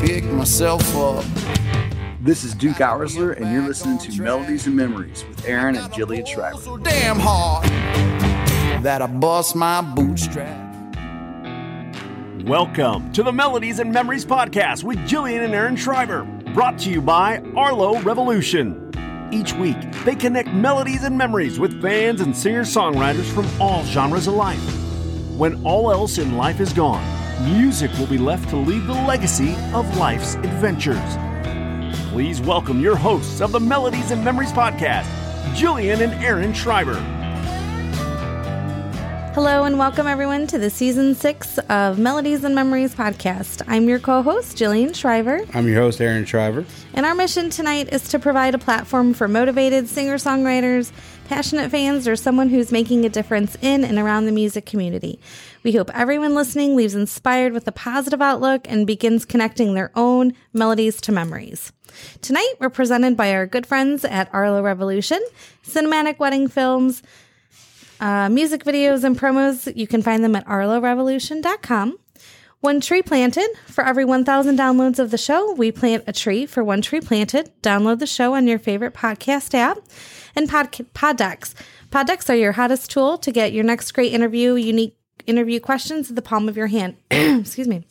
pick myself up. This is Duke Oursler, and you're listening to Melodies and Memories with Aaron and Jillian Schreiber. So damn hard that I bust my bootstrap. Welcome to the Melodies and Memories podcast with Jillian and Aaron Schreiber, brought to you by Arlo Revolution. Each week, they connect melodies and memories with fans and singer songwriters from all genres of life. When all else in life is gone, music will be left to leave the legacy of life's adventures. Please welcome your hosts of the Melodies and Memories podcast, Jillian and Aaron Schreiber. Hello and welcome everyone to the season six of Melodies and Memories podcast. I'm your co-host Jillian Shriver, I'm your host, Aaron Shriver. and our mission tonight is to provide a platform for motivated singer-songwriters, passionate fans, or someone who's making a difference in and around the music community. We hope everyone listening leaves inspired with a positive outlook and begins connecting their own melodies to memories. Tonight, we're presented by our good friends at Arlo Revolution, Cinematic Wedding Films, uh, music videos and promos, you can find them at arlorevolution.com. One tree planted. For every 1,000 downloads of the show, we plant a tree for one tree planted. Download the show on your favorite podcast app. And pod, Poddex. Pod decks are your hottest tool to get your next great interview, unique interview questions at the palm of your hand. Excuse me.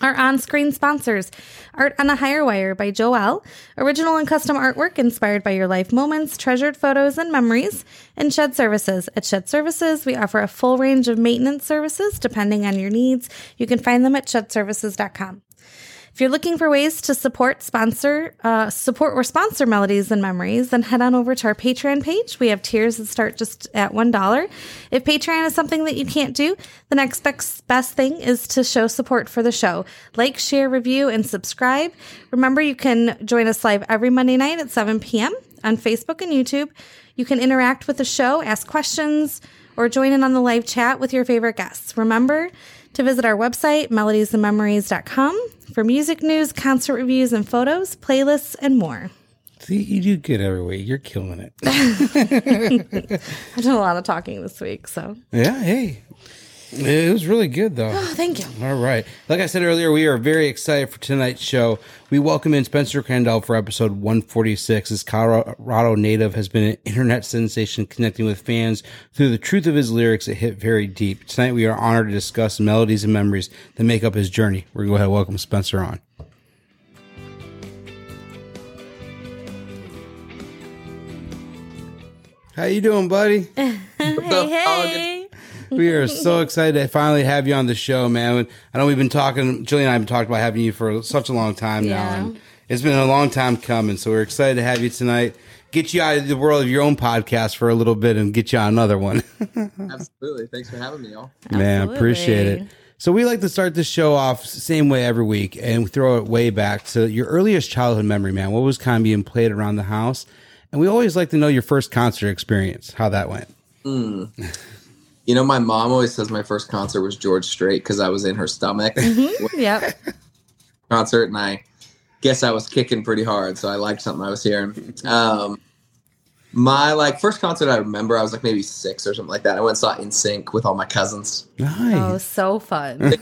Our on screen sponsors Art on a Higher Wire by Joel, original and custom artwork inspired by your life moments, treasured photos, and memories, and Shed Services. At Shed Services, we offer a full range of maintenance services depending on your needs. You can find them at shedservices.com. If you're looking for ways to support, sponsor, uh, support or sponsor melodies and memories, then head on over to our Patreon page. We have tiers that start just at one dollar. If Patreon is something that you can't do, the next best thing is to show support for the show. Like, share, review, and subscribe. Remember, you can join us live every Monday night at 7 p.m. on Facebook and YouTube. You can interact with the show, ask questions, or join in on the live chat with your favorite guests. Remember to visit our website, melodiesandmemories.com, for music news, concert reviews and photos, playlists, and more. See, you do good every week. You're killing it. I've done a lot of talking this week, so yeah, hey. It was really good, though. oh, thank you. All right. Like I said earlier, we are very excited for tonight's show. We welcome in Spencer Crandall for episode 146. This Colorado native has been an internet sensation connecting with fans through the truth of his lyrics that hit very deep. Tonight, we are honored to discuss melodies and memories that make up his journey. We're going to go ahead and welcome Spencer on. How you doing, buddy? Hey, hey. We are so excited to finally have you on the show, man. I know we've been talking, Jillian and I have been talking about having you for such a long time now, and it's been a long time coming. So we're excited to have you tonight. Get you out of the world of your own podcast for a little bit and get you on another one. Absolutely. Thanks for having me, y'all. Man, appreciate it. So we like to start this show off same way every week and throw it way back to your earliest childhood memory, man. What was kind of being played around the house? And we always like to know your first concert experience, how that went. Hmm. You know, my mom always says my first concert was George Strait because I was in her stomach Yep. concert, and I guess I was kicking pretty hard, so I liked something I was hearing. Um, my like first concert I remember, I was like maybe six or something like that. I went and saw NSYNC with all my cousins. Nice. Oh, so fun. Tell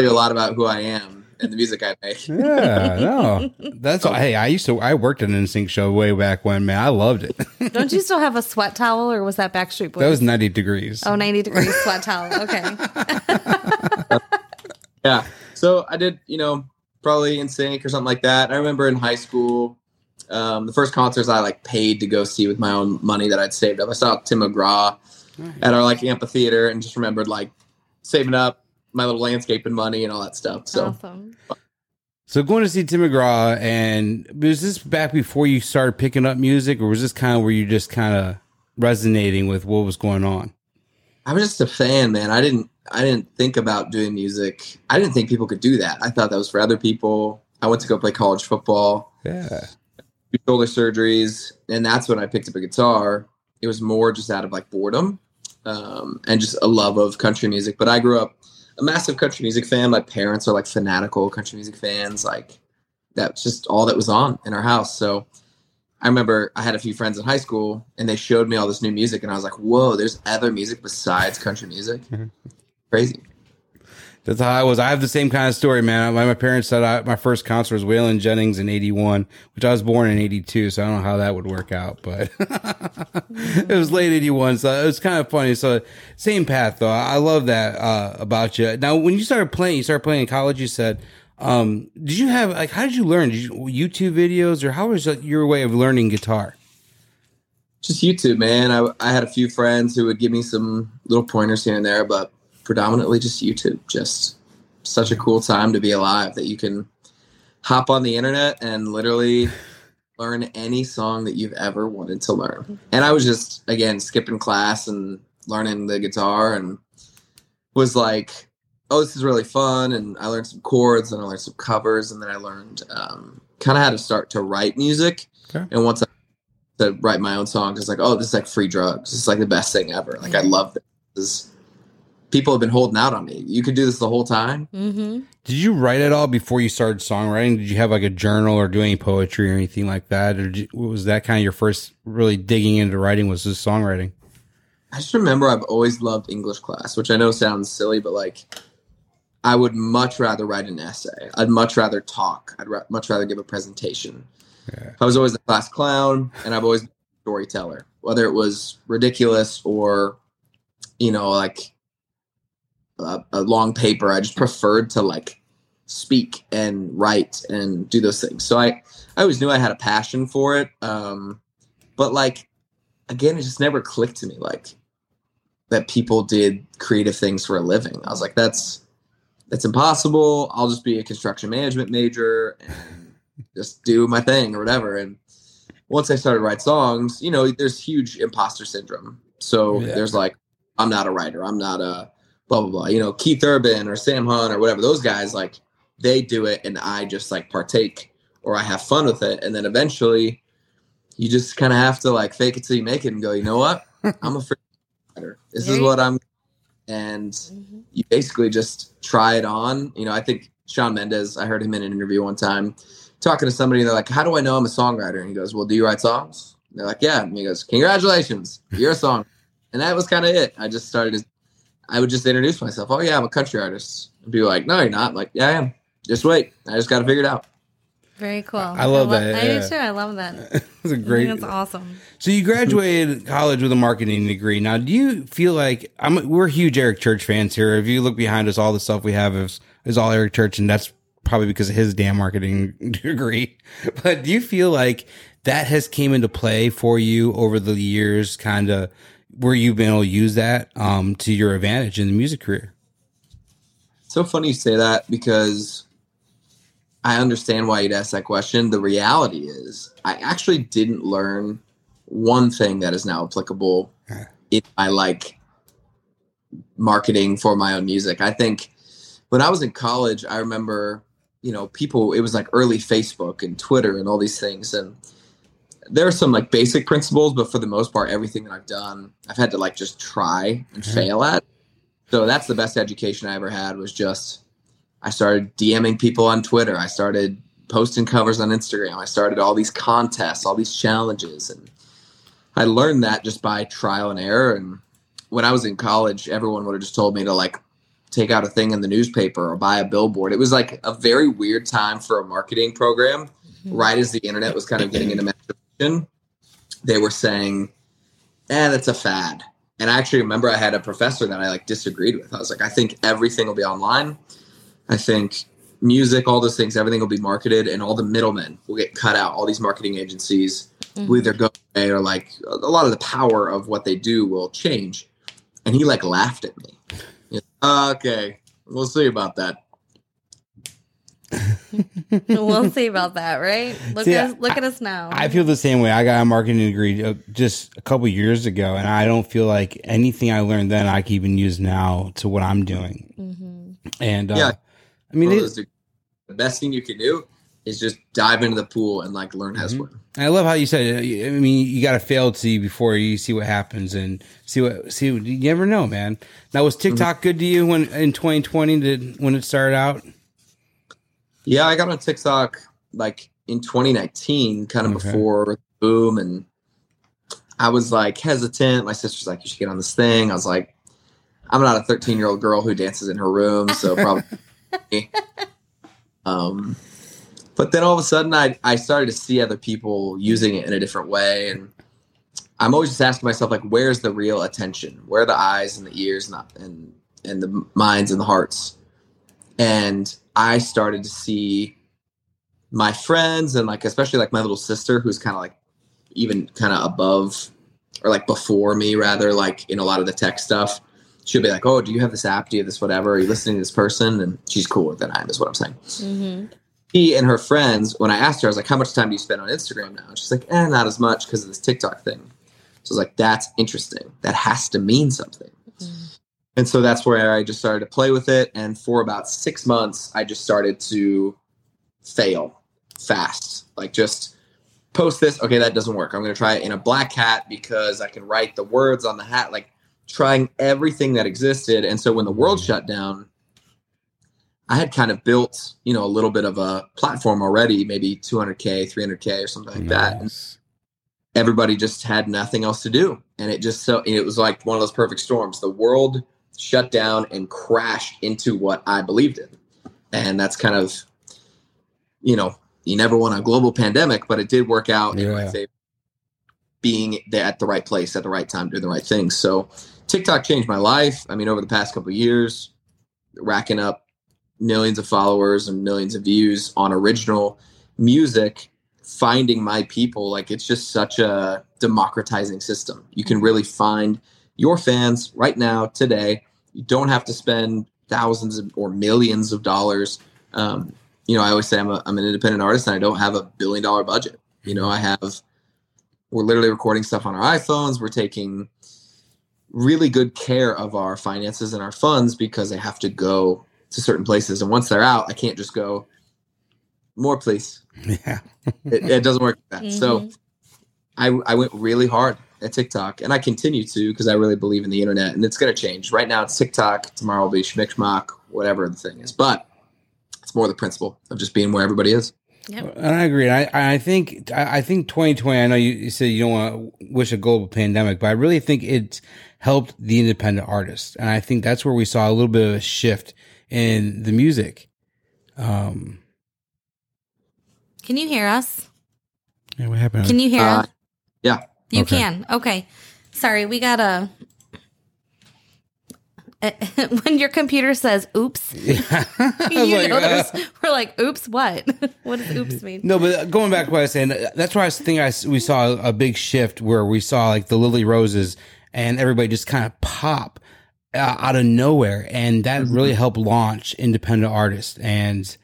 you a lot about who I am and the music I make. Yeah, no, that's all hey. I used to. I worked at an NSYNC show way back when, man. I loved it. Don't you still have a sweat towel, or was that Backstreet Boys? that was ninety degrees. oh, 90 degrees sweat towel. Okay. Yeah. So I did, you know, probably NSYNC or something like that. I remember in high school, um, the first concerts I like paid to go see with my own money that I'd saved up. I saw Tim McGraw at our like amphitheater and just remembered like saving up my little landscaping money and all that stuff. So Awesome. So going to see Tim McGraw, and was this back before you started picking up music, or was this kind of where you just kind of resonating with what was going on? I was just a fan, man. I didn't I didn't think about doing music. I didn't think people could do that. I thought that was for other people. I went to go play college football. Yeah. shoulder surgeries, and that's when I picked up a guitar. It was more just out of like boredom um, and just a love of country music. But I grew up a massive country music fan. My parents are like fanatical country music fans. Like that's just all that was on in our house. So I remember I had a few friends in high school, and they showed me all this new music, and I was like, "Whoa, there's other music besides country music." Mhm. Crazy. That's how I was. I have the same kind of story, man. My, my parents said I, my first concert was Waylon Jennings in 81, which I was born in 82. So I don't know how that would work out, but it was late 81. So it was kind of funny. So same path though. I love that, uh, about you. Now, when you started playing, you started playing in college, you said, um, did you have, like, how did you learn? Did you YouTube videos or how was your way of learning guitar? Just YouTube, man. I, I had a few friends who would give me some little pointers here and there, but predominantly just YouTube. Just such a cool time to be alive that you can hop on the internet and literally learn any song that you've ever wanted to learn. And I was just again skipping class and learning the guitar and was like, oh, this is really fun. And I learned some chords and I learned some covers and then I learned um, kind of how to start to write music. Okay. And once I to write my own songs, it's like, oh, this is like free drugs. It's like the best thing ever. Like I love this. this people have been holding out on me. You could do this the whole time. Mm-hmm. Did you write at all before you started songwriting? Did you have like a journal or do any poetry or anything like that? Or did you, was that kind of your first really digging into writing was this songwriting? I just remember I've always loved English class, which I know sounds silly, but like I would much rather write an essay. I'd much rather talk. I'd ra- much rather give a presentation. Yeah. I was always the class clown, and I've always been a storyteller, whether it was ridiculous or, you know, like a, a long paper. I just preferred to like speak and write and do those things. So I, I always knew I had a passion for it. Um, but like, again, it just never clicked to me like that people did creative things for a living. I was like, that's, that's impossible. I'll just be a construction management major and just do my thing or whatever. And once I started to write songs, you know, there's huge imposter syndrome. So Yeah. there's like, I'm not a writer. I'm not a blah blah blah. You know, Keith Urban or Sam Hunt or whatever. Those guys like they do it, and I just like partake or I have fun with it, and then eventually, you just kind of have to like fake it till you make it and go. You know what? I'm a free writer. This is There you- what I'm, and Mhm. you basically just try it on. You know, I think Shawn Mendes. I heard him in an interview one time talking to somebody. and They're like, "How do I know I'm a songwriter?" And he goes, "Well, do you write songs?" And they're like, "Yeah." And he goes, "Congratulations, you're a song." And that was kind of it. I just started. To, I would just introduce myself. Oh yeah, I'm a country artist. And people were like, "No, you're not." I'm like, "Yeah, I am." Just wait. I just got to figure it out. Very cool. I love lo- that, I yeah. do too. I love that. It's a great. think that's awesome. So you graduated college with a marketing degree. Now, do you feel like I'm? We're huge Eric Church fans here. If you look behind us, all the stuff we have is is all Eric Church, and that's probably because of his damn marketing degree. But do you feel like that has came into play for you over the years, kind of where you've been able to use that um, to your advantage in the music career? So funny you say that because I understand why you'd ask that question. The reality is, I actually didn't learn one thing that is now applicable in my like marketing for my own music. I think when I was in college, I remember, you know, people, it was like early Facebook and Twitter and all these things. And there are some like basic principles, but for the most part, everything that I've done, I've had to like just try and mm-hmm. fail at. So that's the best education I ever had was just I started DMing people on Twitter. I started posting covers on Instagram. I started all these contests, all these challenges and I learned that just by trial and error and when I was in college, everyone would have just told me to like take out a thing in the newspaper or buy a billboard. It was like a very weird time for a marketing program. Mm-hmm. Right as the internet was kind of getting into they were saying, "Eh, that's a fad." And I actually remember I had a professor that I like disagreed with. I was like, "I think everything will be online. I think music, all those things, everything will be marketed, and all the middlemen will get cut out. All these marketing agencies will either go away or like a lot of the power of what they do will change." And he like laughed at me. Like, okay, we'll see about that. we'll see about that, right? Look See, at us, look at us now. I feel the same way. I got a marketing degree uh, just a couple years ago, and I don't feel like anything I learned then I can even use now to what I'm doing. Mhm. And uh, Yeah. I mean, it, the best thing you can do is just dive into the pool and like learn how to swim. I love how you said it. I mean, you got to fail to see before you see what happens and see what see. You never know, man. Now, was TikTok good to you when in 2020 did when it started out? Yeah, I got on TikTok like in 2019, kind of Okay. before boom, and I was like hesitant. My sister's like, "You should get on this thing." I was like, I'm not a 13 year old girl who dances in her room, so probably. um, but then all of a sudden, I I started to see other people using it in a different way, and I'm always just asking myself like, where's the real attention? Where are the eyes and the ears and the, and and the minds and the hearts? And I started to see my friends and like especially like my little sister who's kind of like even kind of above or like before me rather like in a lot of the tech stuff. She'll be like oh do you have this app? Do you have this whatever? Are you listening to this person? And she's cooler than i am is what i'm saying. Mm-hmm. she and her friends when i asked her i was like how much time do you spend on instagram now? And she's like eh not as much because of this tiktok thing. So i was like that's interesting. That has to mean something and so that's where i just started to play with it. And for about six months i just started to fail fast. Like just post this. Okay that doesn't work. I'm going to try it in a black hat because i can write the words on the hat like trying everything that existed. And so when the world shut down i had kind of built you know a little bit of a platform already maybe 200k 300k or something like that. And everybody just had nothing else to do. And it just so it was like one of those perfect storms. The world shut down and crashed into what i believed in. And that's kind of you know you never want a global pandemic but it did work out in my favor. Being there at the right place at the right time doing the right things so tiktok changed my life. I mean over the past couple of years racking up millions of followers and millions of views on original music finding my people. Like it's just such a democratizing system. You can really find your fans right now today you don't have to spend thousands or millions of dollars um, you know i always say I'm, a, I'm an independent artist and i don't have a billion dollar budget you know i have we're literally recording stuff on our iphones we're taking really good care of our finances and our funds because they have to go to certain places and once they're out i can't just go more please Yeah. it, it doesn't work like that. So Mhm. I, I went really hard at TikTok and I continue to because I really believe in the internet and it's going to change. Right now it's TikTok. Tomorrow will be Schmickschmack, whatever the thing is. But it's more the principle of just being where everybody is. Yeah, And I agree. I, I think, I I think 2020, I know you, you said you don't want to wish a global pandemic, but I really think it helped the independent artists. And I think that's where we saw a little bit of a shift in the music. Um, Can you hear us? yeah, what happened? Can you hear Uh, us? yeah. You Okay. can. Okay. Sorry, we got a. when your computer says "oops," was you like, know, uh, we're like, "Oops, what? what does oops mean?" No, but going back to what I was saying, that's why I think I, we saw a big shift where we saw like the Lily Roses and everybody just kind of pop uh, out of nowhere. And that really helped launch independent artists. And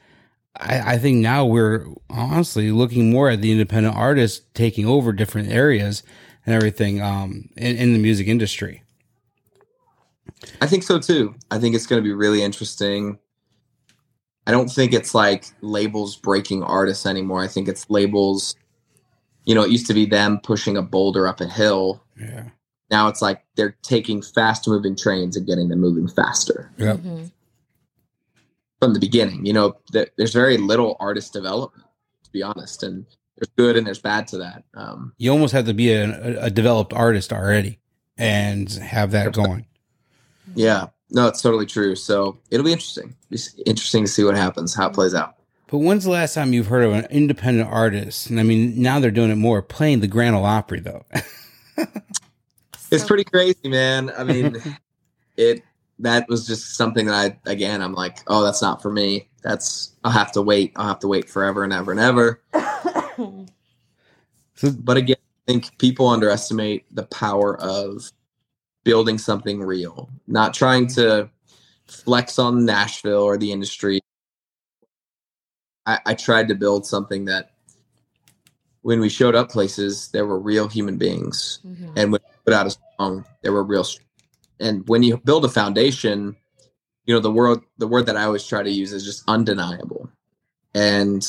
I, I think now we're honestly looking more at the independent artists taking over different areas and everything um, in, in the music industry. I think so too. I think it's going to be really interesting. I don't think it's like labels breaking artists anymore. I think it's labels, you know, it used to be them pushing a boulder up a hill. Yeah. Now it's like they're taking fast moving trains and getting them moving faster. Yep. Mhm. From the beginning. You know, th- there's very little artist development, to be honest, and there's good and there's bad to that. Um, You almost have to be a, a developed artist already and have that going. yeah, no, it's totally true. So it'll be interesting. It's interesting to see what happens, how it plays out. But when's the last time you've heard of an independent artist? And I mean, now they're doing it more, playing the Grand Ole Opry, though. It's pretty crazy, man. I mean, it that was just something that I again I'm like, oh, that's not for me. That's I'll have to wait. I'll have to wait forever and ever and ever. So, But again, I think people underestimate the power of building something real, not trying to flex on Nashville or the industry. I, I tried to build something that when we showed up places, there were real human beings. Mhm. And when we put out a song, there were real. And when you build a foundation, you know, the word, the word that I always try to use is just undeniable. And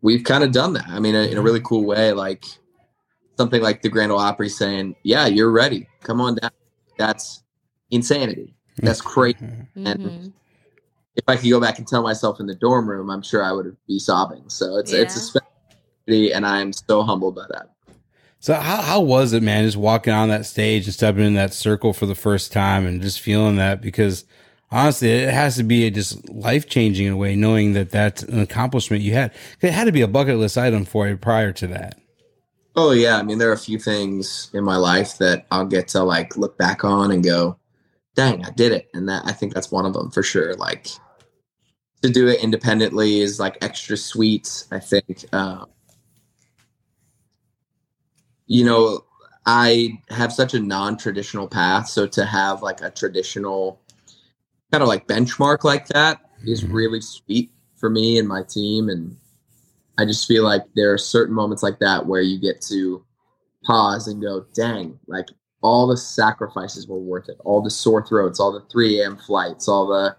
we've kind of done that. I mean, in a really cool way, like something like the Grand Ole Opry saying, "Yeah, you're ready. Come on down." That's insanity. That's crazy. Mhm. If I could go back and tell myself in the dorm room, I'm sure I would be sobbing. So it's it's a Yeah. special, and I'm so humbled by that. So how how was it, man? Just walking on that stage and stepping in that circle for the first time and just feeling that because honestly, it has to be just life changing in a way, knowing that that's an accomplishment you had. It had to be a bucket list item for you prior to that. Oh yeah, I mean there are a few things in my life that I'll get to like look back on and go, "Dang, I did it," and that I think that's one of them for sure. Like to do it independently is like extra sweet. I think. Um, you know, I have such a non-traditional path, so to have like a traditional kind of like benchmark like that is Mhm. really sweet for me and my team and I just feel like there are certain moments like that where you get to pause and go, dang, like all the sacrifices were worth it. All the sore throats, all the 3 a.m. flights, all the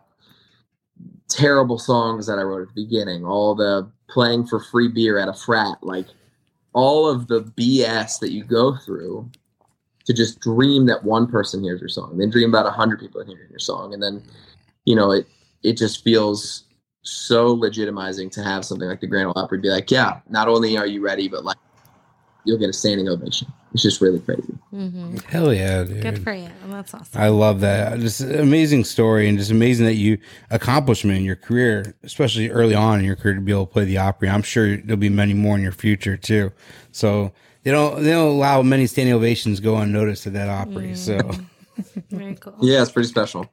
terrible songs that I wrote at the beginning, all the playing for free beer at a frat, like all of the BS that you go through to just dream that one person hears your song, then dream about a hundred people hearing your song, and then you know it it just feels so legitimizing to have something like the Grand Ole Opry be like, yeah, not only are you ready, but like you'll get a standing ovation. It's just really crazy. hmm Hell yeah, dude. Good for you. That's awesome. I love that. Just an amazing story and just amazing that you accomplishment in your career, especially early on in your career to be able to play the Opry. I'm sure there'll be many more in your future too. So they don't they don't allow many standing ovations go unnoticed at that Opry. So Very cool. Yeah, it's pretty special.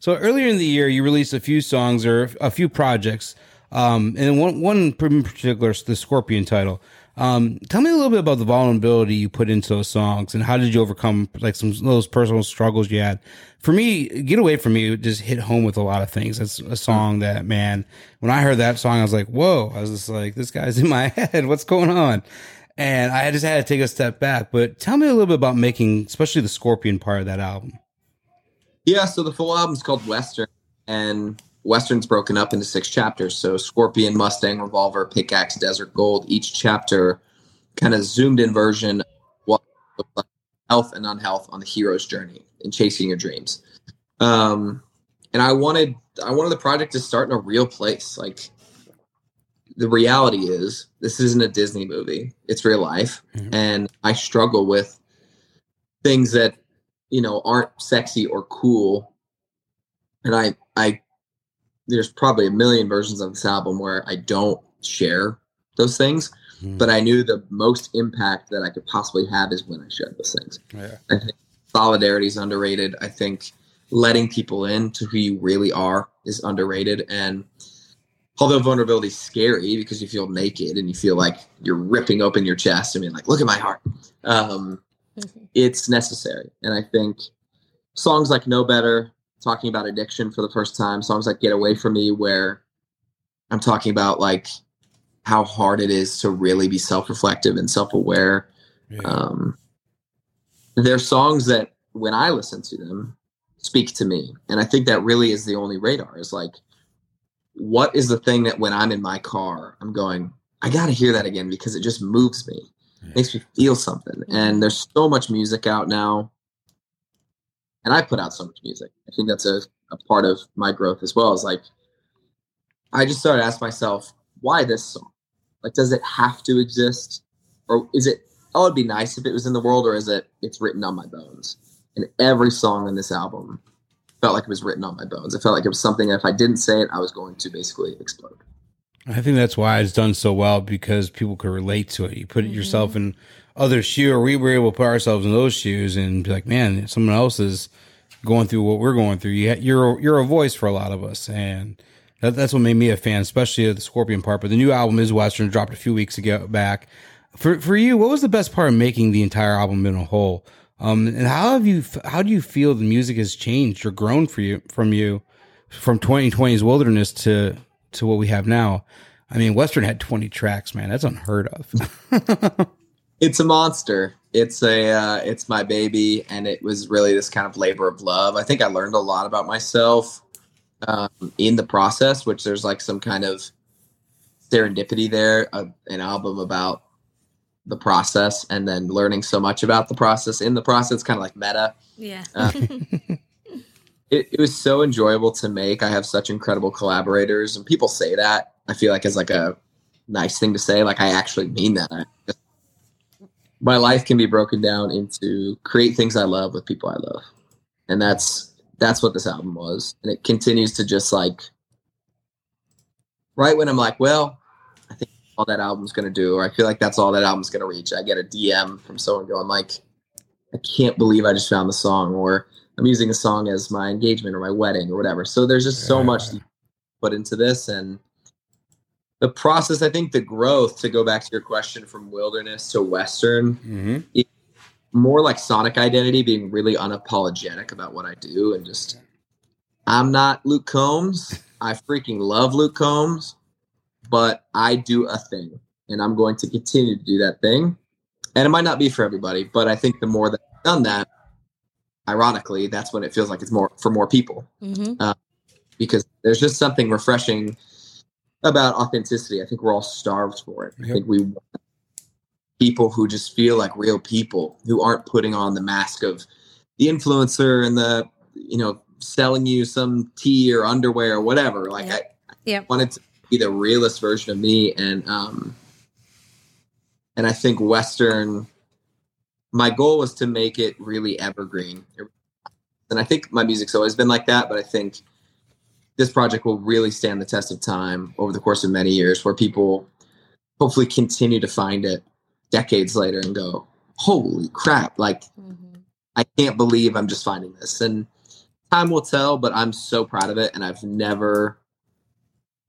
so earlier in the year you released a few songs or a few projects. Um, and one one in particular, the Scorpion title. Um, tell me a little bit about the vulnerability you put into those songs and how did you overcome like some of those personal struggles you had? For me, Get Away From Me just hit home with a lot of things. That's a song that, man, when I heard that song, I was like, whoa, I was just like, this guy's in my head. What's going on? And I just had to take a step back. But tell me a little bit about making, especially the Scorpion part of that album. Yeah, so the full album's called Western, and Western's broken up into six chapters. So Scorpion, Mustang, Revolver, Pickaxe, Desert Gold. Each chapter kind of zoomed in version of what health and unhealth on the hero's journey in chasing your dreams. Um, and I wanted I wanted the project to start in a real place. Like the reality is, this isn't a Disney movie; it's real life, Mhm. and I struggle with things that you know aren't sexy or cool and i i there's probably a million versions of this album where i don't share those things Mhm. but i knew the most impact that i could possibly have is when i share those things Yeah. i think solidarity is underrated i think letting people in to who you really are is underrated and although vulnerability is scary because you feel naked and you feel like you're ripping open your chest and being like look at my heart um, Mhm. it's necessary. And I think songs like Know Better, talking about addiction for the first time, songs like Get Away From Me, where I'm talking about like how hard it is to really be self reflective and self aware. Yeah. Um, they're songs that when I listen to them speak to me. And I think that really is the only radar is like, what is the thing that when I'm in my car, I'm going, I got to hear that again because it just moves me makes me feel something. And there's so much music out now. And I put out so much music. I think that's a, a part of my growth as well. Is like I just started asking myself, why this song? Like, does it have to exist? Or is it oh it'd be nice if it was in the world, or is it it's written on my bones? And every song in this album felt like it was written on my bones. It felt like it was something that if I didn't say it, I was going to basically explode. I think that's why it's done so well because people could relate to it. You put yourself mm-hmm. in other shoe, or we were able to put ourselves in those shoes and be like, man, someone else is going through what we're going through. You, you're you're a voice for a lot of us, and that, that's what made me a fan, especially of the Scorpion part. But the new album is Western, dropped a few weeks ago back. For for you, what was the best part of making the entire album in a whole? Um, and how have you how do you feel the music has changed or grown for you from you from 2020's wilderness to to what we have now? I mean, Western had 20 tracks, man. That's unheard of. it's a monster. It's a uh, it's my baby and it was really this kind of labor of love. I think i learned a lot about myself um, in the process which there's like some kind of serendipity there uh, an album about the process and then learning so much about the process in the process kind of like meta. Yeah. Uh, it, it was so enjoyable to make. I have such incredible collaborators and people say that. I feel like as like a nice thing to say. Like i actually mean that. I, my life can be broken down into create things I love with people I love. And that's that's what this album was. And it continues to just like right when I'm like, well, I think all that album's gonna do, or I feel like that's all that album's gonna reach. I get a DM from someone going like, I can't believe I just found the song, or I'm using a song as my engagement or my wedding or whatever. So there's just so much put into this and the process, I think the growth to go back to your question from wilderness to Western, Mm-hmm. more like sonic identity, being really unapologetic about what I do and just I'm not Luke Combs. I freaking love Luke Combs, but I do a thing and I'm going to continue to do that thing. And it might not be for everybody, but I think the more that I've done that, ironically, that's when it feels like it's more for more people Mm-hmm. because there's just something refreshing about authenticity. I think we're all starved for it. I think we want people who just feel like real people who aren't putting on the mask of the influencer and the you know selling you some tea or underwear or whatever. Like Yep. I, Yep. wanted to be the realest version of me and um and I think Western my goal was to make it really evergreen. And I think my music's always been like that, but I think this project will really stand the test of time over the course of many years where people hopefully continue to find it decades later and go, Holy crap, like Mm-hmm. I can't believe I'm just finding this. And time will tell, but I'm so proud of it. And I've never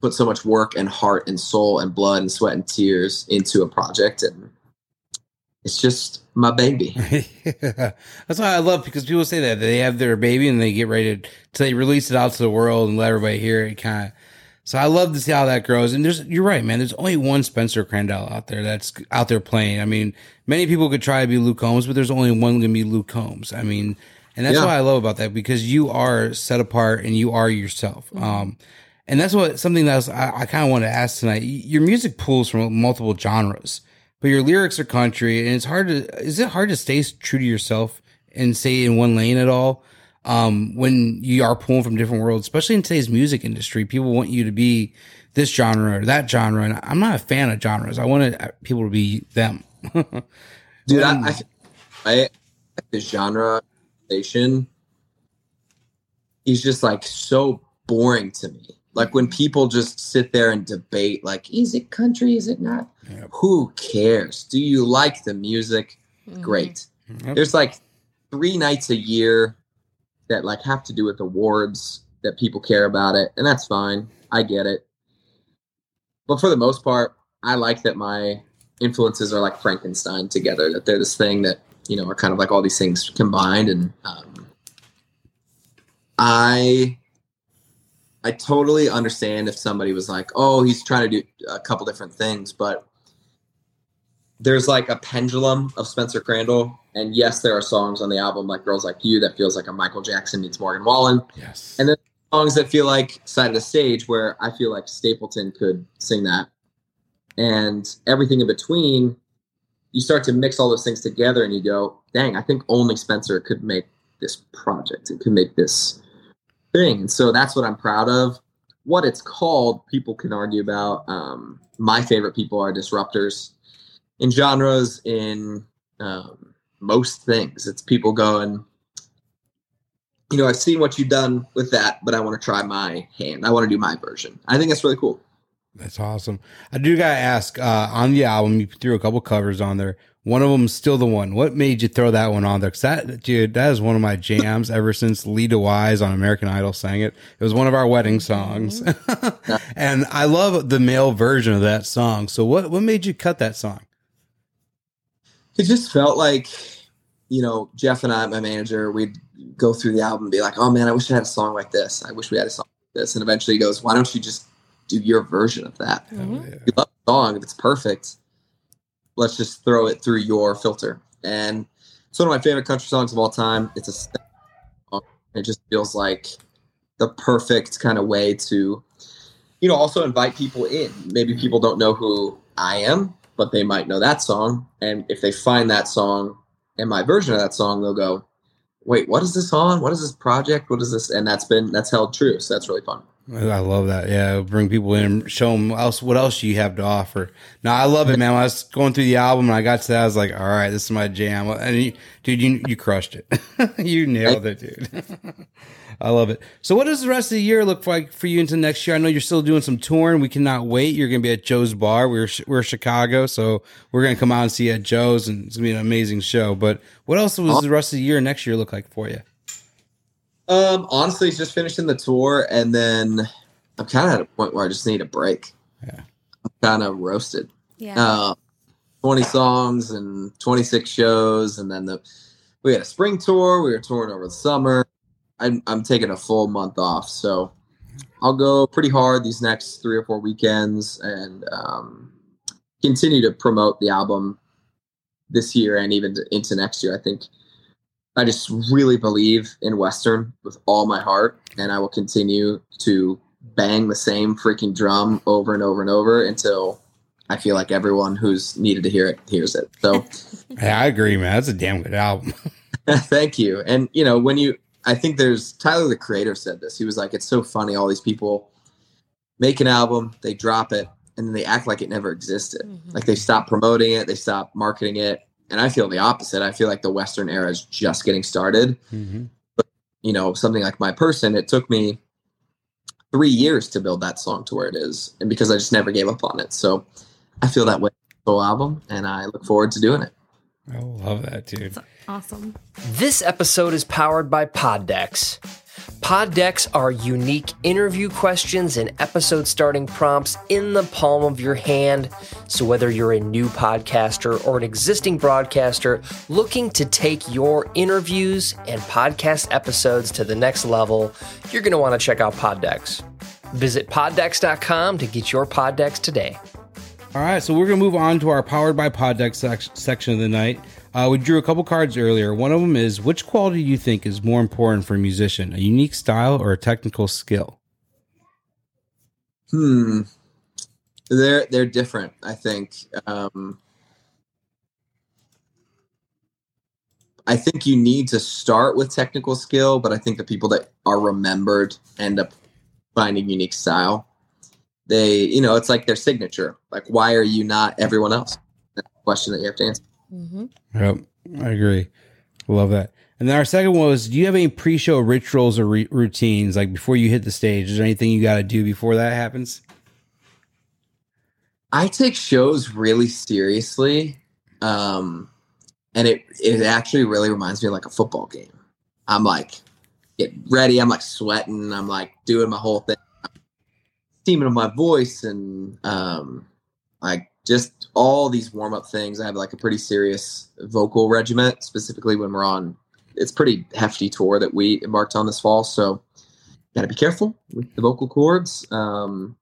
put so much work and heart and soul and blood and sweat and tears into a project. And it's just my baby. That's why I love because people say that they have their baby and they get ready to, to they release it out to the world and let everybody hear it. Kind of. So I love to see how that grows. And there's, you're right, man. There's only one Spencer Crandall out there that's out there playing. I mean, many people could try to be Luke Combs, but there's only one going to be Luke Combs. I mean, and that's Yeah. what I love about that because you are set apart and you are yourself. Um, and that's what something that's I, I kind of want to ask tonight. Your music pulls from multiple genres, but your lyrics are country, and it's hard to. Is it hard to stay true to yourself and stay in one lane at all? Um, when you are pulling from different worlds, especially in today's music industry, people want you to be this genre or that genre, and I'm not a fan of genres. I want uh, people to be them. Dude, Um, I, I, I the genre station he's just like so boring to me. Like when people just sit there and debate, like, is it country? Is it not? Yep. Who cares? Do you like the music? Mm-hmm. Great. Yep. There's like three nights a year that like have to do with awards that people care about it, and that's fine. I get it. But for the most part, I like that my influences are like Frankenstein together. That they're this thing that you know are kind of like all these things combined, and um, I I totally understand if somebody was like, "Oh, he's trying to do a couple different things," but there's like a pendulum of Spencer Crandall, and yes, there are songs on the album like "Girls Like You" that feels like a Michael Jackson meets Morgan Wallen, yes. and then songs that feel like "Side of the Stage," where I feel like Stapleton could sing that, and everything in between. You start to mix all those things together, and you go, "Dang, I think only Spencer could make this project. It could make this thing." And so that's what I'm proud of. What it's called, people can argue about. Um, my favorite people are disruptors in genres, in um, most things. It's people going, you know, I've seen what you've done with that, but I want to try my hand. I want to do my version. I think that's really cool. That's awesome. I do gotta ask. Uh, on the album, you threw a couple covers on there. One of them still the one. What made you throw that one on there? Cause that dude, that is one of my jams ever since Lita Wise on American Idol sang it. It was one of our wedding songs, and I love the male version of that song. So what what made you cut that song? It just felt like, you know, Jeff and I, my manager, we'd go through the album and be like, oh man, I wish I had a song like this. I wish we had a song like this. And eventually he goes, why don't you just do your version of that? Mhm. you love the song, if it's perfect, let's just throw it through your filter. And it's one of my favorite country songs of all time. It's a song. it just feels like the perfect kind of way to, you know, also invite people in. Maybe people don't know who I am, but they might know that song. And if they find that song and my version of that song, they'll go, wait, what is this on? What is this project? What is this? And that's been, that's held true. So that's really fun. I love that. Yeah, bring people in and show them else what else you have to offer. No, I love it, man. When I was going through the album and I got to that, I was like, all right, this is my jam. And you, dude, you you crushed it. you nailed it, dude. I love it. So, what does the rest of the year look like for you into next year? I know you're still doing some touring. We cannot wait. You're going to be at Joe's Bar. We're we're Chicago, so we're going to come out and see you at Joe's, and it's going to be an amazing show. But what else does the rest of the year next year look like for you? Um, honestly, just finishing the tour, and then I'm kind of at a point where I just need a break. Yeah. I'm kind of roasted. Yeah. Uh, 20 songs and 26 shows, and then the we had a spring tour. We were touring over the summer. I'm I'm taking a full month off, so I'll go pretty hard these next three or four weekends and um, continue to promote the album this year and even into next year. I think I just really believe in Western with all my heart, and I will continue to bang the same freaking drum over and over and over until I feel like everyone who's needed to hear it hears it. So Yeah, I agree, man. That's a damn good album. thank you. And you know, when you I think there's Tyler the creator said this. He was like, It's so funny, all these people make an album, they drop it, and then they act like it never existed. Mhm. Like they stop promoting it, they stop marketing it. And I feel the opposite. I feel like the Western era is just getting started. mm-hmm. you know, something like my person, it took me three years to build that song to where it is, and because I just never gave up on it. So I feel that way with the whole album, and I look forward to doing it. I love that, dude. awesome. This episode is powered by Poddex. Poddex are unique interview questions and episode starting prompts in the palm of your hand. So, whether you're a new podcaster or an existing broadcaster looking to take your interviews and podcast episodes to the next level, you're going to want to check out Poddex. Visit poddex.com to get your Poddex today. All right, so we're gonna move on to our powered by Poddex sec- section of the night. Uh, we drew a couple cards earlier. One of them is which quality do you think is more important for a musician, a unique style or a technical skill? Hmm. They're they're different. I think. Um, I think you need to start with technical skill, but I think the people that are remembered end up finding unique style. They, you know, it's like their signature. Like, why are you not everyone else? That's a question that you have to answer. Hmm Yep, I agree. Love that. And then our second one was: Do you have any pre-show rituals or re- routines, like before you hit the stage? Is there anything you got to do before that happens? I take shows really seriously, um, and it it actually really reminds me of like a football game. I'm like get ready. I'm like sweating. I'm like doing my whole thing, steaming of my voice, and um, like just all these warm up things. I have like a pretty serious vocal regiment, specifically when we're on. It's pretty hefty tour that we embarked on this fall, so got to be careful with the vocal cords. Um,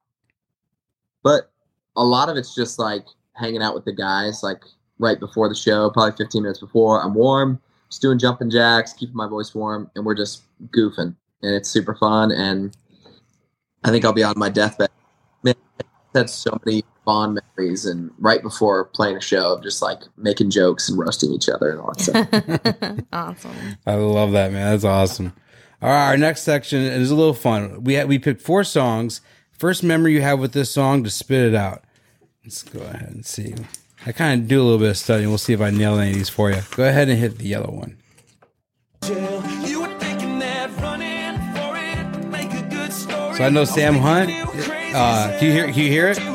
but a lot of it's just like hanging out with the guys, like right before the show, probably 15 minutes before. I'm warm, just doing jumping jacks, keeping my voice warm, and we're just goofing, and it's super fun. And I think I'll be on my deathbed. Man, I've had so many fond memories, and right before playing a show, of just like making jokes and roasting each other and all that stuff. awesome. I love that, man. That's awesome. All right, our next section is a little fun. We had, we picked four songs. First memory you have with this song to spit it out. Let's go ahead and see. I kind of do a little bit of studying. We'll see if I nail any of these for you. Go ahead and hit the yellow one. You were thinking that running for it make a good story. So I know Sam Hunt. Uh, can you hear? Can you hear it?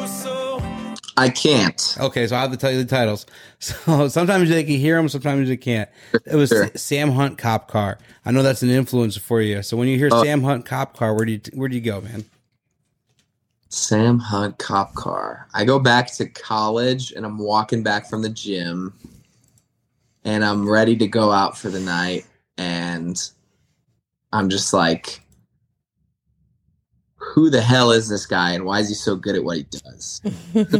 I can't. Okay, so I have to tell you the titles. So sometimes they can hear them, sometimes they can't. It was Sure. Sam Hunt Cop Car. I know that's an influence for you. So when you hear Oh. Sam Hunt Cop Car, where do you where do you go, man? Sam Hunt cop car. I go back to college and I'm walking back from the gym and I'm ready to go out for the night and I'm just like who the hell is this guy and why is he so good at what he does? That's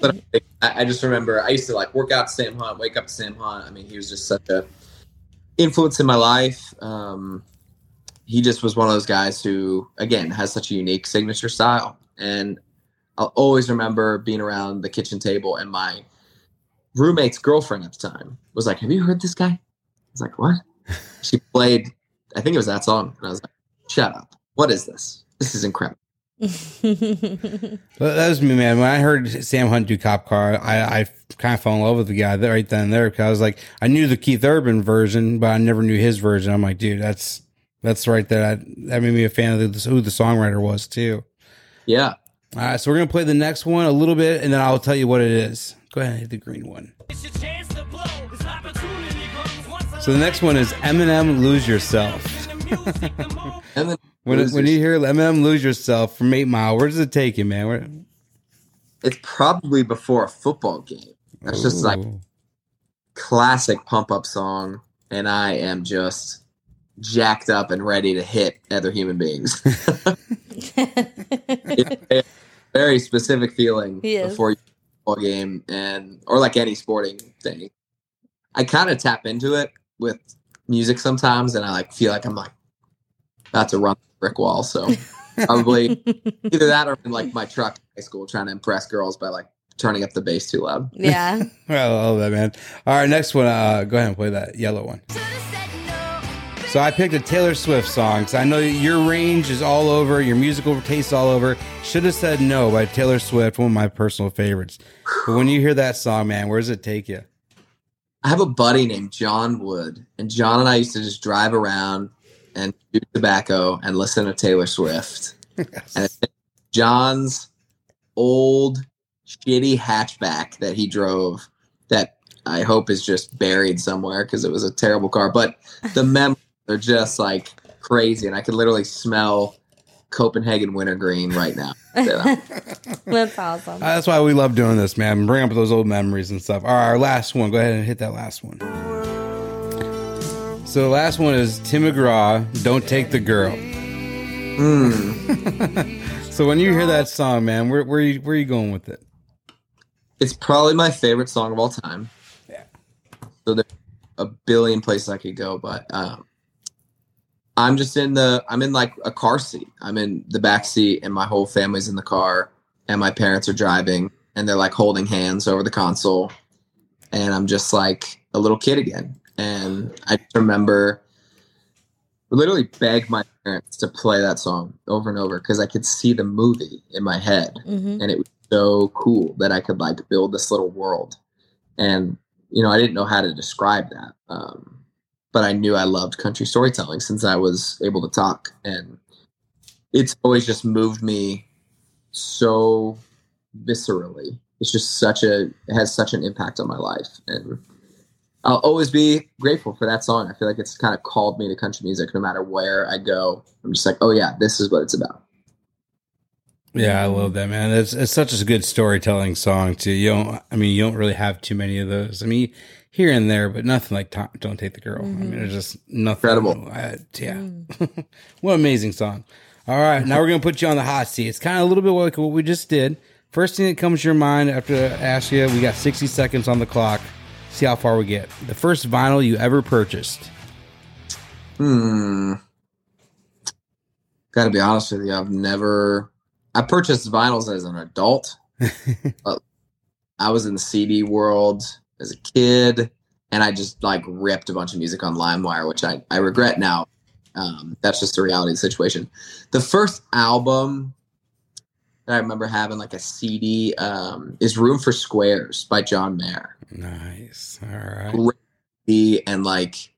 what I. I I just remember I used to like work out Sam Hunt, wake up Sam Hunt. I mean, he was just such a influence in my life. Um, he just was one of those guys who, again, has such a unique signature style. And I'll always remember being around the kitchen table and my roommate's girlfriend at the time was like, Have you heard this guy? I was like, What? she played, I think it was that song. And I was like, Shut up. What is this? This is incredible. But that was me, man. When I heard Sam Hunt do Cop Car, I, I kind of fell in love with the guy right then and there because I was like, I knew the Keith Urban version, but I never knew his version. I'm like, dude, that's that's right there. That, that made me a fan of the, who the songwriter was too. Yeah. All right, so we're gonna play the next one a little bit, and then I'll tell you what it is. Go ahead and hit the green one. So the next one is Eminem "Lose Yourself." And then When Lose when you hear Eminem "Lose Yourself" from Eight Mile, where does it take you, man? Where, it's probably before a football game. That's just like classic pump up song, and I am just jacked up and ready to hit other human beings. very specific feeling Yes. before you football game and or like any sporting thing. I kind of tap into it with music sometimes, and I like feel like I'm like about to run the brick wall. So probably either that or in like my truck in high school trying to impress girls by like turning up the bass too loud. yeah. I love that, man. All right, next one. Uh, go ahead and play that yellow one. So I picked a Taylor Swift song because I know your range is all over, your musical taste all over. Should have said no by Taylor Swift, one of my personal favorites. But when you hear that song, man, where does it take you? I have a buddy named John Wood, and John and I used to just drive around and do tobacco and listen to Taylor Swift. And John's old shitty hatchback that he drove that I hope is just buried somewhere because it was a terrible car. But the memories are just like crazy, and I could literally smell Copenhagen wintergreen right now. That's awesome. Uh, that's why we love doing this, man. Bring up those old memories and stuff. All right, our last one. Go ahead and hit that last one. So the last one is Tim McGraw, "Don't Take the Girl." Hmm. So when you hear that song, man, where where you, where are you going with it? It's probably my favorite song of all time. Yeah. So there's a billion places I could go, but um, I'm just in the I'm in like a car seat. I'm in the back seat, and my whole family's in the car, and my parents are driving, and they're like holding hands over the console, and I'm just like a little kid again. And I just remember literally beg my parents to play that song over and over because I could see the movie in my head hmm and it was so cool that I could like build this little world. And you know, I didn't know how to describe that, um, but I knew I loved country storytelling since I was able to talk, and it's always just moved me so viscerally. It's just such a it has such an impact on my life, and I'll always be grateful for that song. I feel like it's kind of called me to country music. No matter where I go, I'm just like, oh yeah, this is what it's about. Yeah, I love that, man. It's it's such a good storytelling song too. You don't, I mean, you don't really have too many of those. I mean, here and there, but nothing like Ta- "Don't Take the Girl." I mean, mm-hmm. it's just nothing. Incredible. I- yeah, mm. what an amazing song. All right, now we're gonna put you on the hot seat. It's kind of a little bit like what we just did. First thing that comes to your mind after I ask you, we got sixty seconds on the clock. See how far we get. The first vinyl you ever purchased. Hmm. Got to be honest with you, I've never. I purchased vinyls as an adult. I was in the CD world as a kid, and I just like ripped a bunch of music on LimeWire, which I, I regret now. Um, that's just the reality of the situation. The first album that I remember having like a CD um, is "Room for Squares" by John Mayer Nice. All right. great and like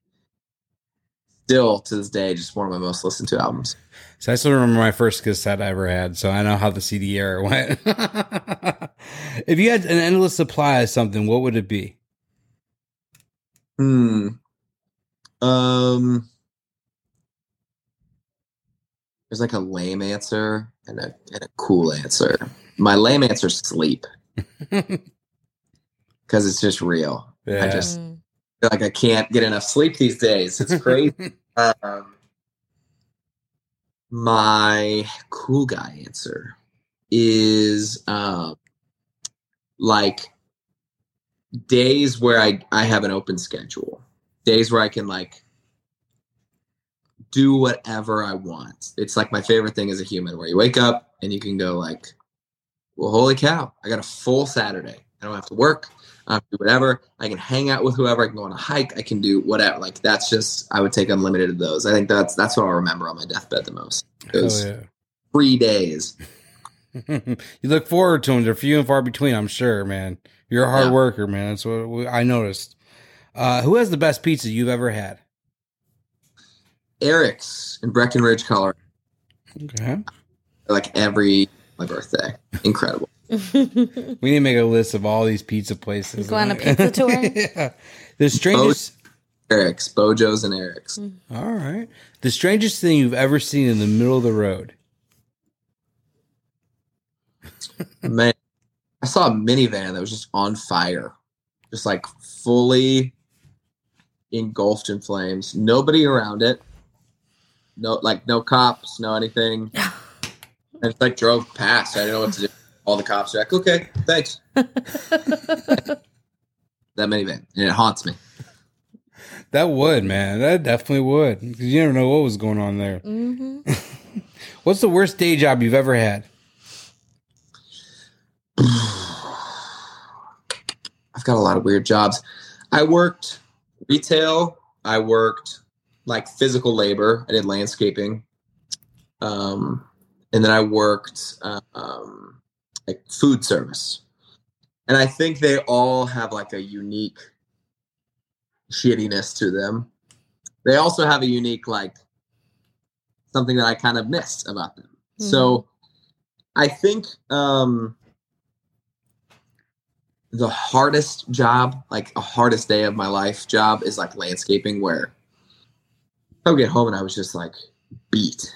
still to this day just one of my most listened to albums. So I still remember my first cassette I ever had, so I know how the CD era went. if you had an endless supply of something, what would it be? Hmm. Um there's like a lame answer and a and a cool answer. My lame answer is sleep because it's just real. Yeah. I just feel like I can't get enough sleep these days. It's crazy. um, my cool guy answer is um, like days where I, I have an open schedule, days where I can like do whatever I want. It's like my favorite thing as a human where you wake up and you can go like, well, holy cow, I got a full Saturday. I don't have to work. I can do whatever. I can hang out with whoever. I can go on a hike. I can do whatever. Like that's just I would take unlimited of those. I think that's that's what I'll remember on my deathbed the most. Those Hell three days. you look forward to them. They're few and far between, I'm sure, man. You're a hard Yeah. worker, man. That's what I noticed. Uh, who has the best pizza you've ever had? Eric's in Breckenridge, Colorado. Okay. Like every my birthday. Incredible. We need to make a list of all these pizza places. Go on a pizza tour? yeah. The strangest. Eric's, Bojo's and Eric's. Mm. All right. The strangest thing you've ever seen in the middle of the road. Man, I saw a minivan that was just on fire, just like fully engulfed in flames. Nobody around it. No, like no cops, no anything. And it's like drove past. I didn't know what to do. All the cops are like, "Okay, thanks." that minivan, and it haunts me. That would, man. That definitely would. Because you never know what was going on there. hmm What's the worst day job you've ever had? I've got a lot of weird jobs. I worked retail. I worked like physical labor. I did landscaping. Um, and then I worked um, like food service. And I think they all have like a unique shittiness to them. They also have a unique like something that I kind of missed about them. So I think um the hardest job, like a hardest day of my life job is like landscaping where I would get home and I was just like beat.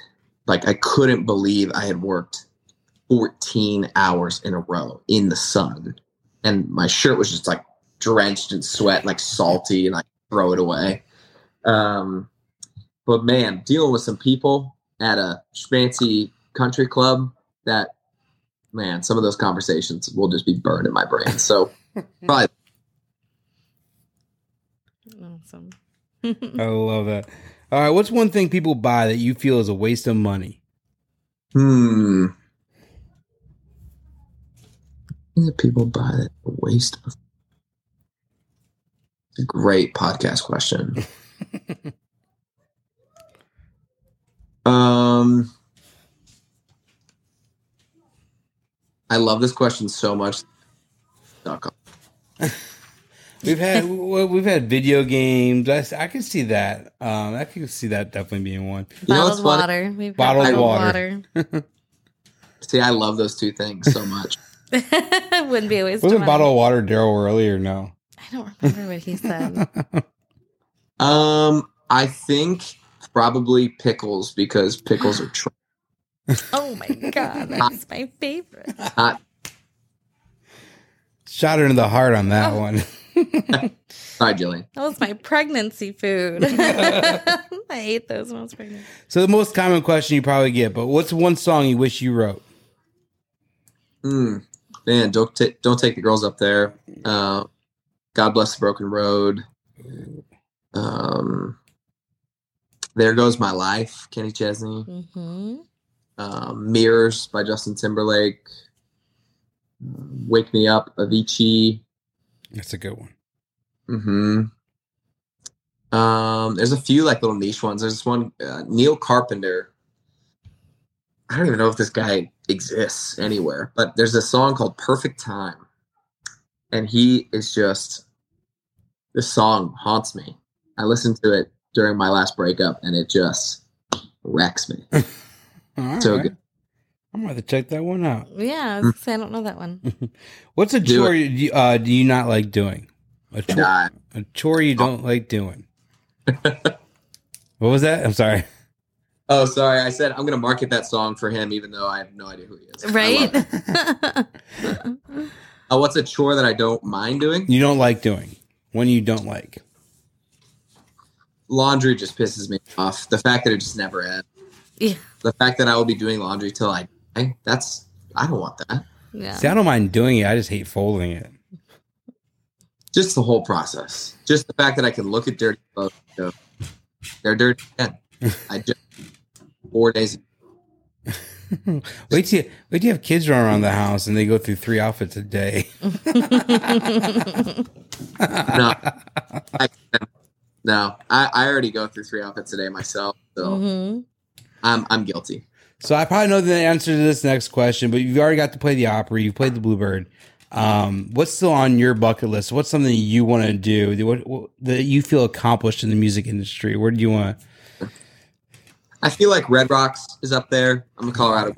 Like I couldn't believe I had worked 14 hours in a row in the sun. And my shirt was just like drenched in sweat, like salty, and I throw it away. Um, but man, dealing with some people at a fancy country club that man, some of those conversations will just be burned in my brain. So probably Awesome. I love that. All right. What's one thing people buy that you feel is a waste of money? Hmm. What people buy that a waste of? It's a great podcast question. um, I love this question so much. Dot com. We've had we- we've had video games. I can see that. Um, I can see that definitely being one. You know what's Bottled funny? water. We've Bottled got water. water. See, I love those two things so much. Wouldn't be a waste Wasn't of money. bottle of water Daryl earlier? No. I don't remember what he said. um, I think probably pickles because pickles are tr- oh my god, that's my favorite. not Shot her in the heart on that Oh. one. Sorry, Jillian. That was my pregnancy food. I ate those when I was pregnant. So the most common question you probably get, but what's one song you wish you wrote? Hmm. Man, don't ta- don't take the girls up there. Uh, God bless the broken road. Um, there goes my life, Kenny Chesney. hmm Um, Mirrors by Justin Timberlake. Wake Me Up, Avicii. That's a good one. hmm Um, there's a few like little niche ones. There's this one, uh, Neil Carpenter. I don't even know if this guy exists anywhere, but there's a song called Perfect Time. And he is just, this song haunts me. I listened to it during my last breakup and it just wrecks me. So right. good. I'm gonna have check that one out. Yeah, I, say, I don't know that one. What's a Do chore you, uh, do you not like doing? A chore, Nah, a chore you don't like doing. what was that? I'm sorry. oh, sorry. I said I'm going to market that song for him, even though I have no idea who he is. Right? love it. Oh, what's a chore that I don't mind doing? You don't like doing. One you don't like. laundry just pisses me off. The fact that it just never ends. yeah. The fact that I will be doing laundry till I die. That's I don't want that. Yeah. See, I don't mind doing it. I just hate folding it. Just the whole process. Just the fact that I can look at dirty clothes and go, they're dirty again. I just four days. wait till you, wait till you have kids run around the house and they go through three outfits a day. No, I, no, I, I already go through three outfits a day myself, so Mm-hmm. I'm I'm guilty. So I probably know the answer to this next question, but you've already got to play the Opry. You've played the Bluebird. Um, what's still on your bucket list? What's something you want to do what, what, that you feel accomplished in the music industry? Where do you want? to? I feel like Red Rocks is up there. I'm a Colorado,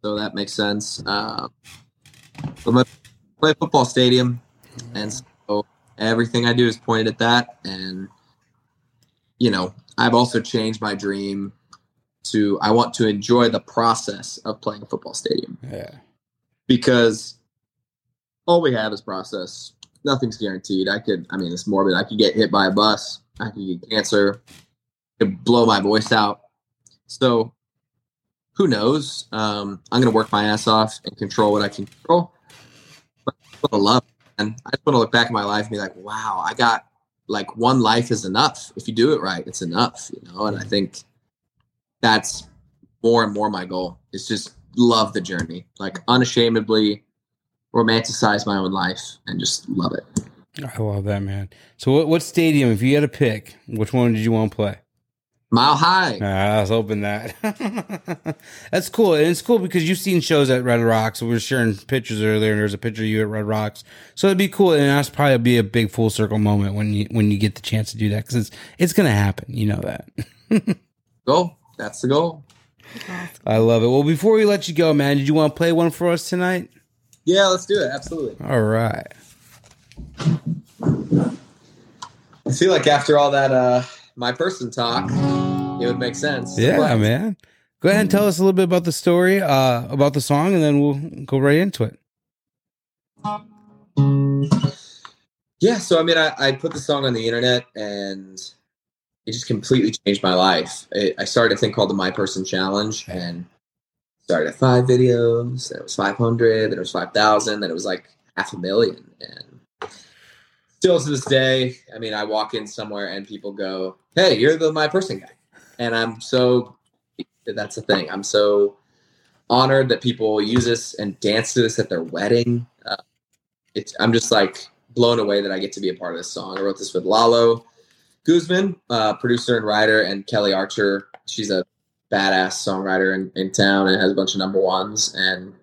so that makes sense. A play football stadium, and so everything I do is pointed at that. And you know, I've also changed my dream to I want to enjoy the process of playing a football stadium Yeah. because all we have is process. Nothing's guaranteed. I could, I mean, it's morbid. I could get hit by a bus. I could get cancer. Could blow my voice out. So, who knows? Um, I'm gonna work my ass off and control what I can control. But I love, and I just want to look back at my life and be like, wow, I got like one life is enough. If you do it right, it's enough, you know. And I think that's more and more my goal. Is just love the journey, like unashamedly romanticize my own life and just love it. I love that, man. So what, what stadium, if you had to pick, which one did you want to play? Mile high. Ah, I was hoping that. That's cool. And it's cool because you've seen shows at Red Rocks. We were sharing pictures earlier, and there's a picture of you at Red Rocks. So it'd be cool, and that's probably be a big full circle moment when you when you get the chance to do that because it's it's gonna happen. You know that. Goal. That's the goal. I love it. Well, before we let you go, man, did you want to play one for us tonight? Yeah, let's do it. Absolutely. All right. I feel like after all that, uh, my person talk, it would make sense. Yeah, But- man. Go ahead and tell us a little bit about the story, uh, about the song, and then we'll go right into it. Yeah, so I mean, I, I put the song on the internet and it just completely changed my life. It, I started a thing called the My Person Challenge and started at five videos, then it was 500, then it was 5,000, then it was like half a million. And still to this day, I mean, I walk in somewhere and people go, Hey, you're the My Person guy. And I'm so, that's the thing. I'm so honored that people use this and dance to this at their wedding. Uh, it's, I'm just like blown away that I get to be a part of this song. I wrote this with Lalo Guzman, uh, producer and writer, and Kelly Archer. She's a badass songwriter in, in town and has a bunch of number ones. And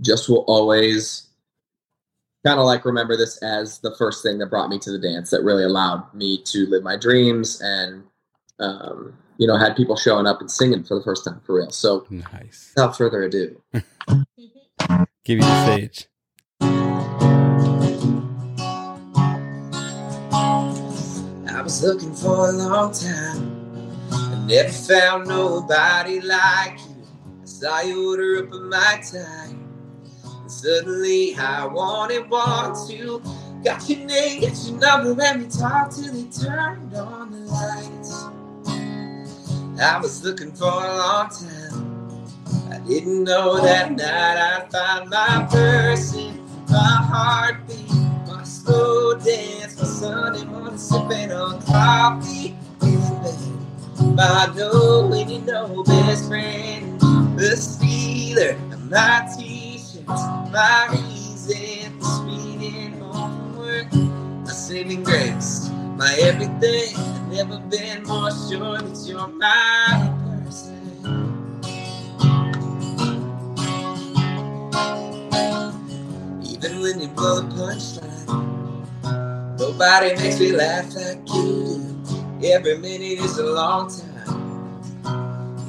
just will always kind of like remember this as the first thing that brought me to the dance that really allowed me to live my dreams and, um, you know, had people showing up and singing for the first time for real. So Nice. without further ado, Give you the stage. Was looking for a long time. I never found nobody like you. I saw you order up in my time. And suddenly I wanted one, two. Got your name, got your number, and we talked till they turned on the lights. I was looking for a long time. I didn't know that night I'd find my person, my heartbeat, my slow dance, Sunday morning sipping on coffee, feeling bad. My know when you know best friend, the stealer of my t-shirts, my reason for speeding home from work, my saving grace, my everything. I've never been more sure that you're my person. Even when you blow the punchline, nobody makes me laugh like you do. Every minute is a long time.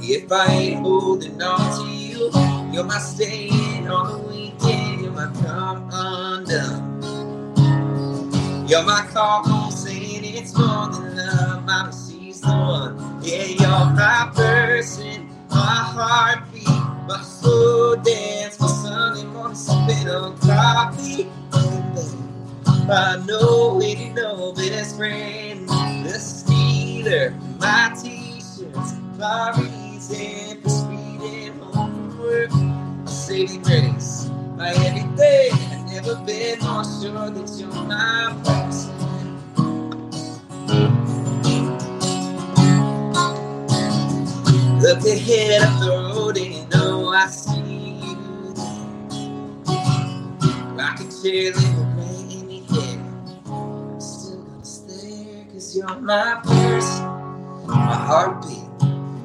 If I ain't holding on to you, you're my staying on the weekend. You're my come undone. You're my call saying it's more than love. Mama, she's the one. Yeah, you're my person, my heartbeat, my slow dance, my Sunday morning sipping on coffee. I know it, you know, best friend, the stealer, my t-shirts, my reason for speeding home from work, saving grace, my everything. I've never been more sure that you're my person. Look ahead up the road and you know I see you. I can you're my person. My heartbeat,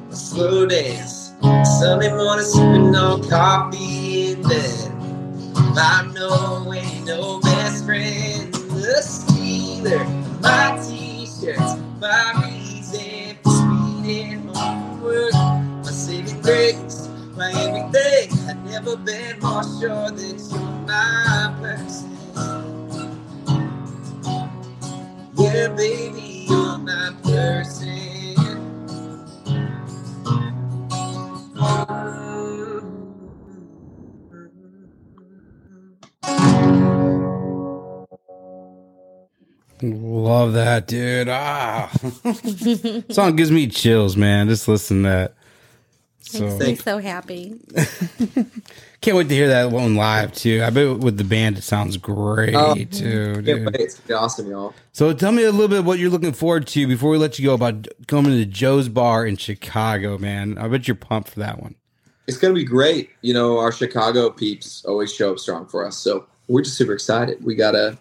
my slow dance. Sunday morning sipping on coffee in bed. I know ain't no best friend. The stealer, my t-shirts, my reason for speeding home from. My saving grace, my everything. I've never been more sure that you're my person. Yeah, baby, Love that, dude. Ah, song gives me chills, man. Just listen to that. So Makes me so happy. can't wait to hear that one live too. I bet with the band it sounds great Oh, too, dude. It's gonna be awesome, y'all. So tell me a little bit what you're looking forward to before we let you go about coming to Joe's Bar in Chicago, man. I bet you're pumped for that one. It's gonna be great. You know, our Chicago peeps always show up strong for us, so we're just super excited. We got a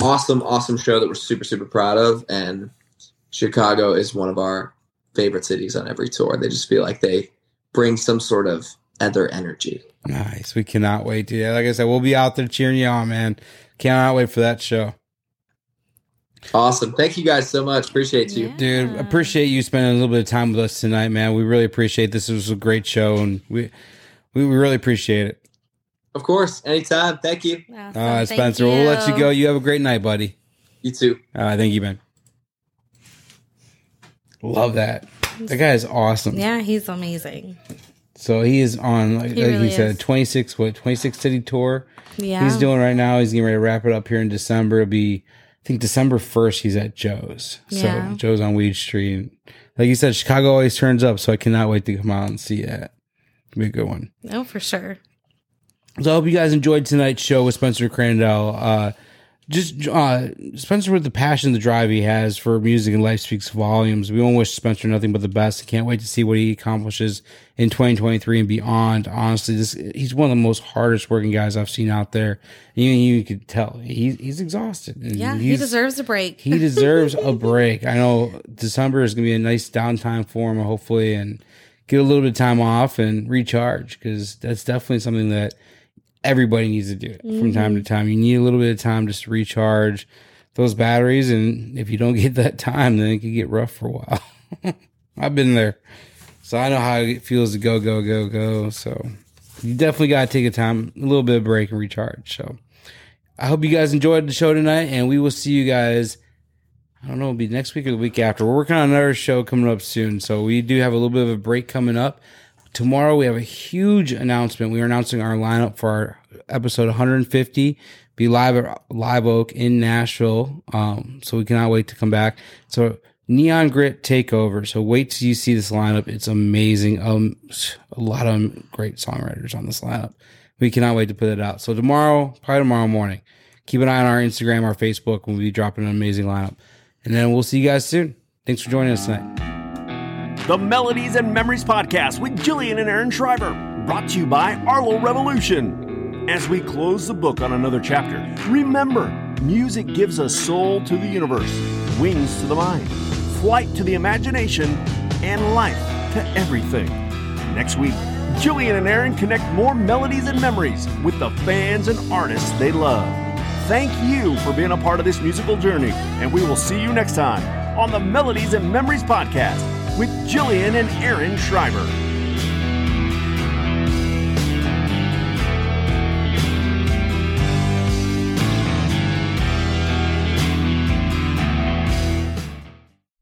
awesome, awesome show that we're super, super proud of, and Chicago is one of our favorite cities on every tour. They just feel like they bring some sort of other energy. Nice. We cannot wait to. Yeah, like I said, we'll be out there cheering you on, man. Cannot wait for that show. Awesome. Thank you guys so much. Appreciate you. Yeah. Dude, appreciate you spending a little bit of time with us tonight, man. We really appreciate this. It was a great show and we we, we really appreciate it. Of course, anytime. Thank you. All Awesome. right, Thank Spencer, we'll let you go. You have a great night, buddy. You too. All right, thank you, man. Love that. That guy is awesome. Yeah, he's amazing. So he is on, like, He like really he said, is. 26, what, 26 city tour. Yeah. He's doing right now. He's getting ready to wrap it up here in December. It'll be, I think December 1st, he's at Joe's. So Yeah. Joe's on Weed Street. Like you said, Chicago always turns up. So I cannot wait to come out and see that. It'll be a good one. Oh, for sure. So I hope you guys enjoyed tonight's show with Spencer Crandall. Uh, just uh, Spencer with the passion, the drive he has for music and life speaks volumes. We want to wish Spencer nothing but the best. I can't wait to see what he accomplishes in 2023 and beyond. Honestly, this he's one of the most hardest working guys I've seen out there. And you, you could tell he, he's exhausted. Yeah, he deserves a break. he deserves a break. I know December is going to be a nice downtime for him, hopefully, and get a little bit of time off and recharge because that's definitely something that everybody needs to do from mm-hmm. time to time. You need a little bit of time just to recharge those batteries, and if you don't get that time, then it can get rough for a while. I've been there, so I know how it feels to go, go, go, go. So you definitely got to take a time, a little bit of break and recharge. So. I hope you guys enjoyed the show tonight, and we will see you guys. I don't know, it'll be next week or the week after. We're working on another show coming up soon, so we do have a little bit of a break coming up. Tomorrow we have a huge announcement. We are announcing our lineup for our episode 150. Be live at Live Oak in Nashville. Um, so we cannot wait to come back. So Neon Grit Takeover. So wait till you see this lineup. It's amazing. Um, a lot of great songwriters on this lineup. We cannot wait to put it out. So tomorrow, probably tomorrow morning, keep an eye on our Instagram, our Facebook. We'll be dropping an amazing lineup. And then we'll see you guys soon. Thanks for joining us tonight. The Melodies and Memories Podcast with Jillian and Aaron Shriver, brought to you by Arlo Revolution. As we close the book on another chapter, remember music gives a soul to the universe, wings to the mind, flight to the imagination, and life to everything. Next week, Jillian and Aaron connect more melodies and memories with the fans and artists they love. Thank you for being a part of this musical journey, and we will see you next time on the Melodies and Memories Podcast with Jillian and Aaron Schreiber.